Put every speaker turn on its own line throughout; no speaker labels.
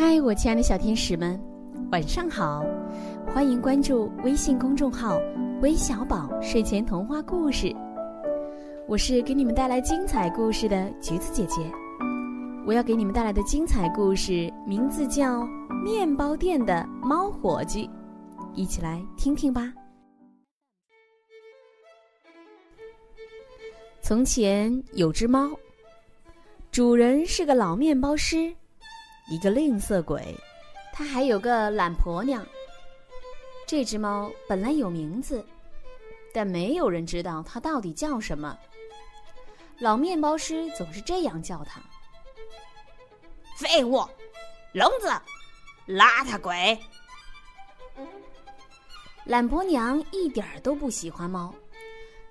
嗨，我亲爱的小天使们，晚上好！欢迎关注微信公众号“微小宝睡前童话故事”，我是给你们带来精彩故事的橘子姐姐。我要给你们带来的精彩故事名字叫《面包店的猫伙计》，一起来听听吧。从前有只猫，主人是个老面包师。一个吝啬鬼，他还有个懒婆娘。这只猫本来有名字，但没有人知道它到底叫什么。老面包师总是这样叫它：“
废物，聋子，邋遢鬼。”
懒婆娘一点儿都不喜欢猫。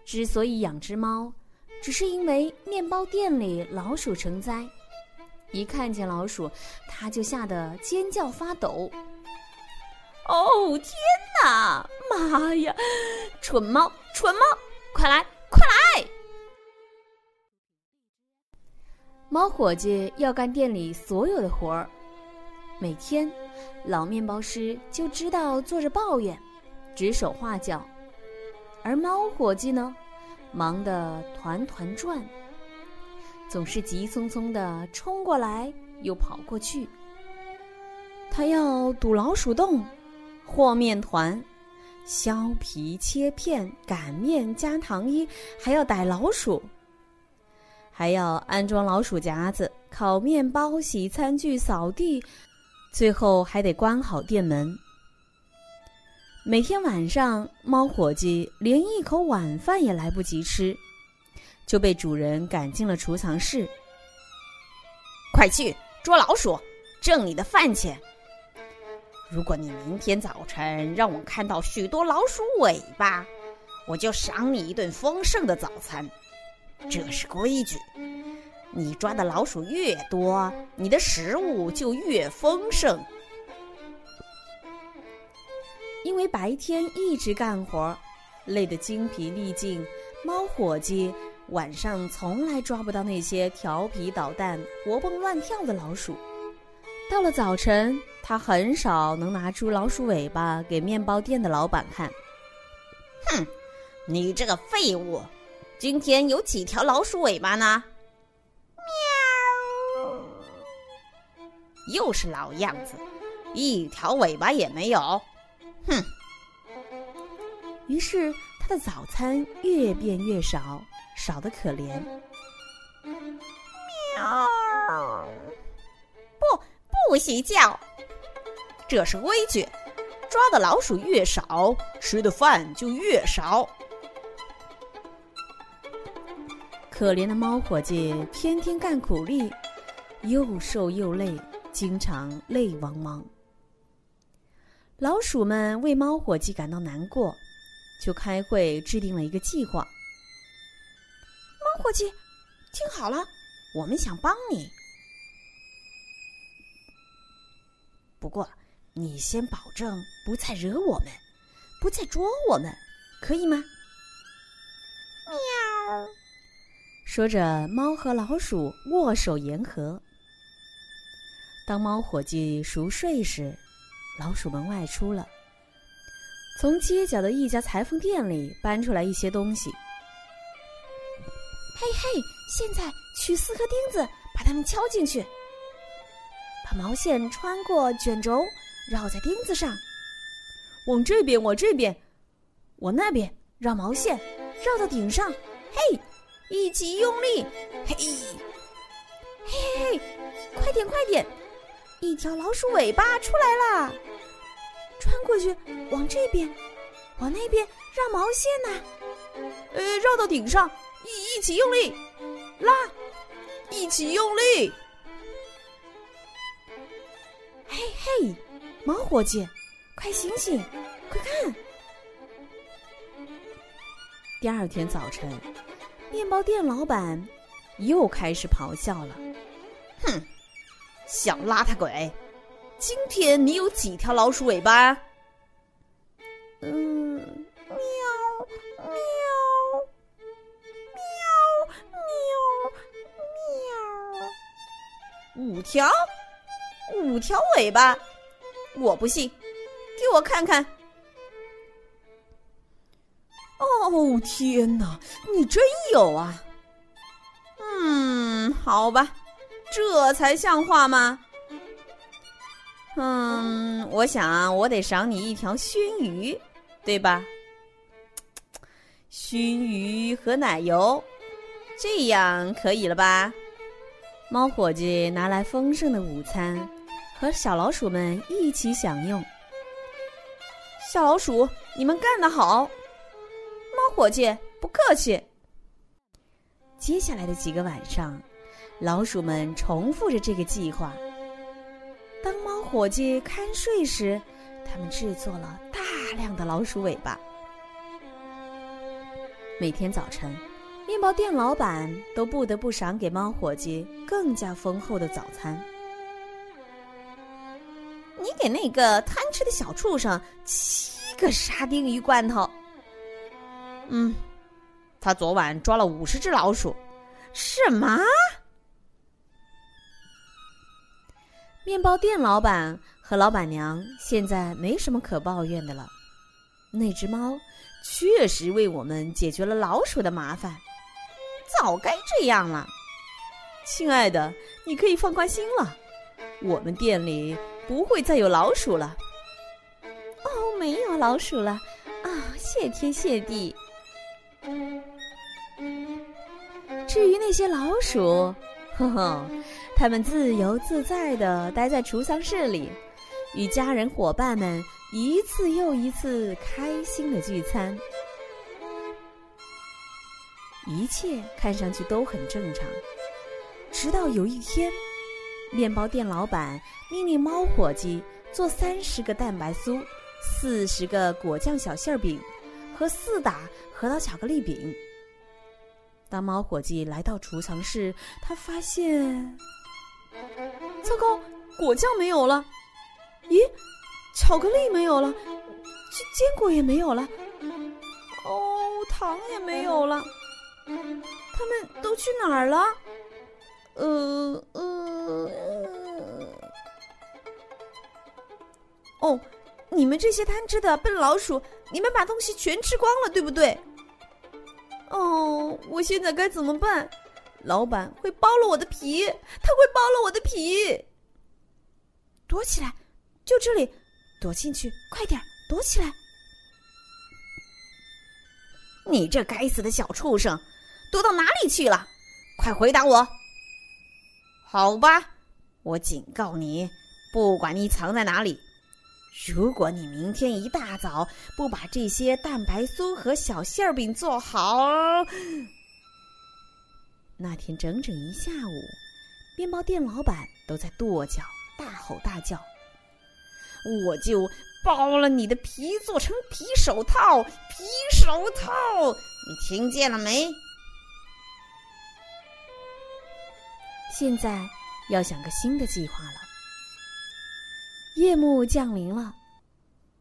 之所以养只猫，只是因为面包店里老鼠成灾。一看见老鼠，他就吓得尖叫发抖。哦天哪！妈呀！蠢猫，蠢猫，快来，快来！猫伙计要干店里所有的活儿，每天，老面包师就知道坐着抱怨，指手画脚，而猫伙计呢，忙得团团转。总是急匆匆的冲过来，又跑过去。他要堵老鼠洞，和面团，削皮切片，擀面加糖衣，还要逮老鼠，还要安装老鼠夹子，烤面包，洗餐具，扫地，最后还得关好店门。每天晚上，猫伙计连一口晚饭也来不及吃。就被主人赶进了储藏室。
快去捉老鼠，挣你的饭钱。如果你明天早晨让我看到许多老鼠尾巴，我就赏你一顿丰盛的早餐。这是规矩。你抓的老鼠越多，你的食物就越丰盛。
因为白天一直干活，累得精疲力尽，猫伙计。晚上从来抓不到那些调皮捣蛋、活蹦乱跳的老鼠。到了早晨，他很少能拿出老鼠尾巴给面包店的老板看。
哼，你这个废物！今天有几条老鼠尾巴呢？喵！又是老样子，一条尾巴也没有。哼！
于是他的早餐越变越少。少得可怜。
喵！不，不许叫，这是规矩。抓的老鼠越少，吃的饭就越少。
可怜的猫伙计天天干苦力，又瘦又累，经常泪汪汪。老鼠们为猫伙计感到难过，就开会制定了一个计划。
猫伙计，听好了，我们想帮你。不过，你先保证不再惹我们，不再捉我们，可以吗？
喵！说着，猫和老鼠握手言和。当猫伙计熟睡时，老鼠们外出了，从街角的一家裁缝店里搬出来一些东西。
嘿嘿，现在取四颗钉子，把它们敲进去。把毛线穿过卷轴，绕在钉子上。
往这边，往这边，往那边，绕毛线，绕到顶上。嘿，一起用力！嘿，
嘿嘿，快点，快点！一条老鼠尾巴出来了。穿过去，往这边，往那边，绕毛线呢。
呃，绕到顶上。一一起用力拉，一起用力！
嘿嘿，猫伙计，快醒醒，快看！
第二天早晨，面包店老板又开始咆哮了：“
哼，小邋遢鬼，今天你有几条老鼠尾巴？”嗯，喵，喵，喵，喵，喵五条，五条尾巴，我不信，给我看看。
哦天哪，你真有啊！
嗯，好吧，这才像话吗？嗯，我想我得赏你一条熏鱼，对吧？熏鱼和奶油，这样可以了吧？
猫伙计拿来丰盛的午餐，和小老鼠们一起享用。
小老鼠，你们干得好！猫伙计，不客气。
接下来的几个晚上，老鼠们重复着这个计划。当猫伙计看睡时，他们制作了大量的老鼠尾巴。每天早晨，面包店老板都不得不赏给猫伙计更加丰厚的早餐。
你给那个贪吃的小畜生七个沙丁鱼罐头。嗯，他昨晚抓了五十只老鼠。什么？
面包店老板和老板娘现在没什么可抱怨的了。那只猫确实为我们解决了老鼠的麻烦，
早该这样了。
亲爱的，你可以放宽心了，我们店里不会再有老鼠了。
哦，没有老鼠了啊！谢天谢地。至于那些老鼠，呵呵，他们自由自在的待在储藏室里，与家人伙伴们一次又一次开心的聚餐。一切看上去都很正常，直到有一天，面包店老板命令猫伙计做三十个蛋白酥、四十个果酱小馅饼和四打核桃巧克力饼。当猫伙计来到储藏室，他发现，
糟糕，果酱没有了，咦，巧克力没有了，坚果也没有了，哦，糖也没有了，他们都去哪儿了？呃呃，哦，你们这些贪吃的笨老鼠，你们把东西全吃光了，对不对？哦，我现在该怎么办？老板会剥了我的皮，他会剥了我的皮。
躲起来，就这里，躲进去，快点，躲起来！
你这该死的小畜生，躲到哪里去了？快回答我！好吧，我警告你，不管你藏在哪里。如果你明天一大早不把这些蛋白酥和小馅饼做好，
那天整整一下午，面包店老板都在跺脚、大吼大叫，
我就剥了你的皮，做成皮手套！皮手套，你听见了没？
现在要想个新的计划了。夜幕降临了，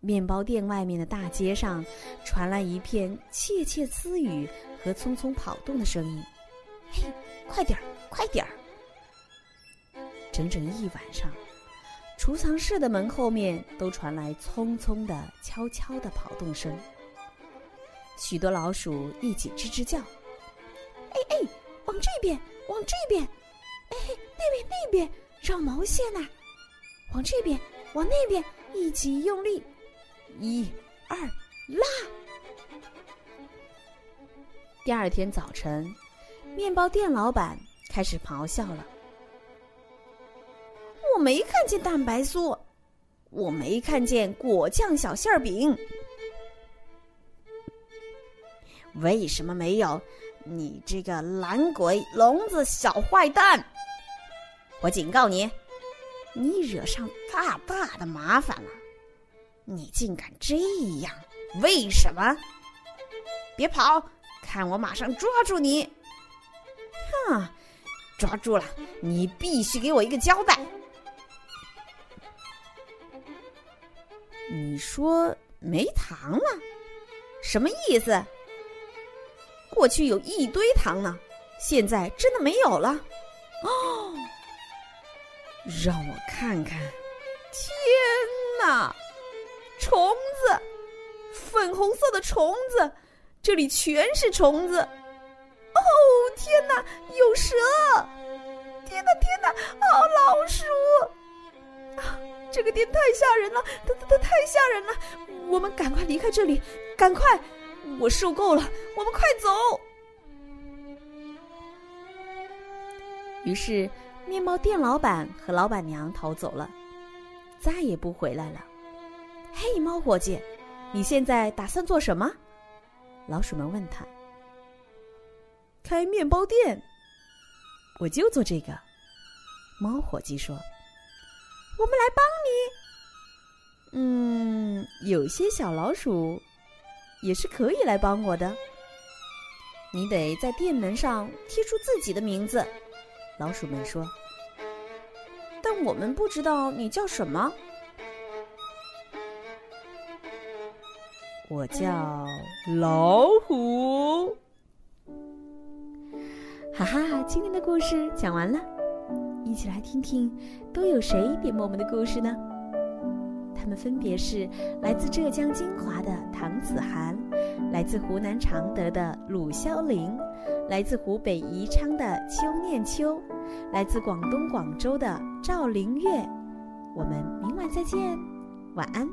面包店外面的大街上传来一片窃窃私语和匆匆跑动的声音。
嘿，快点儿，快点儿！
整整一晚上，储藏室的门后面都传来匆匆的、悄悄的跑动声。许多老鼠一起吱吱叫：“
哎哎，往这边，往这边！哎，那边那边，绕毛线呐！往这边。”往那边一起用力，一、二，拉！
第二天早晨，面包店老板开始咆哮了：“
我没看见蛋白酥，我没看见果酱小馅饼，为什么没有？你这个懒鬼、聋子、小坏蛋！我警告你！”你惹上大大的麻烦了！你竟敢这样？为什么？别跑！看我马上抓住你！哼，抓住了！你必须给我一个交代。你说没糖了？什么意思？过去有一堆糖呢，现在真的没有了？哦。让我看看。
天哪，虫子，粉红色的虫子，这里全是虫子。哦，天哪，有蛇！天哪，天哪，好老鼠！啊，这个店太吓人了，它它它太吓人了！我们赶快离开这里，赶快！我受够了，我们快走！
于是，面包店老板和老板娘逃走了，再也不回来了。嘿，猫伙计，你现在打算做什么？老鼠们问他。
开面包店，
我就做这个。猫伙计说：“我们来帮你。”嗯，有些小老鼠也是可以来帮我的。你得在店门上贴出自己的名字。老鼠们说：“
但我们不知道你叫什么。”
我叫老虎。哈哈，今天的故事讲完了，一起来听听都有谁点播我们的故事呢？他们分别是来自浙江金华的唐子涵，来自湖南常德的鲁潇玲，来自湖北宜昌的邱念秋，来自广东广州的赵林月。我们明晚再见，晚安。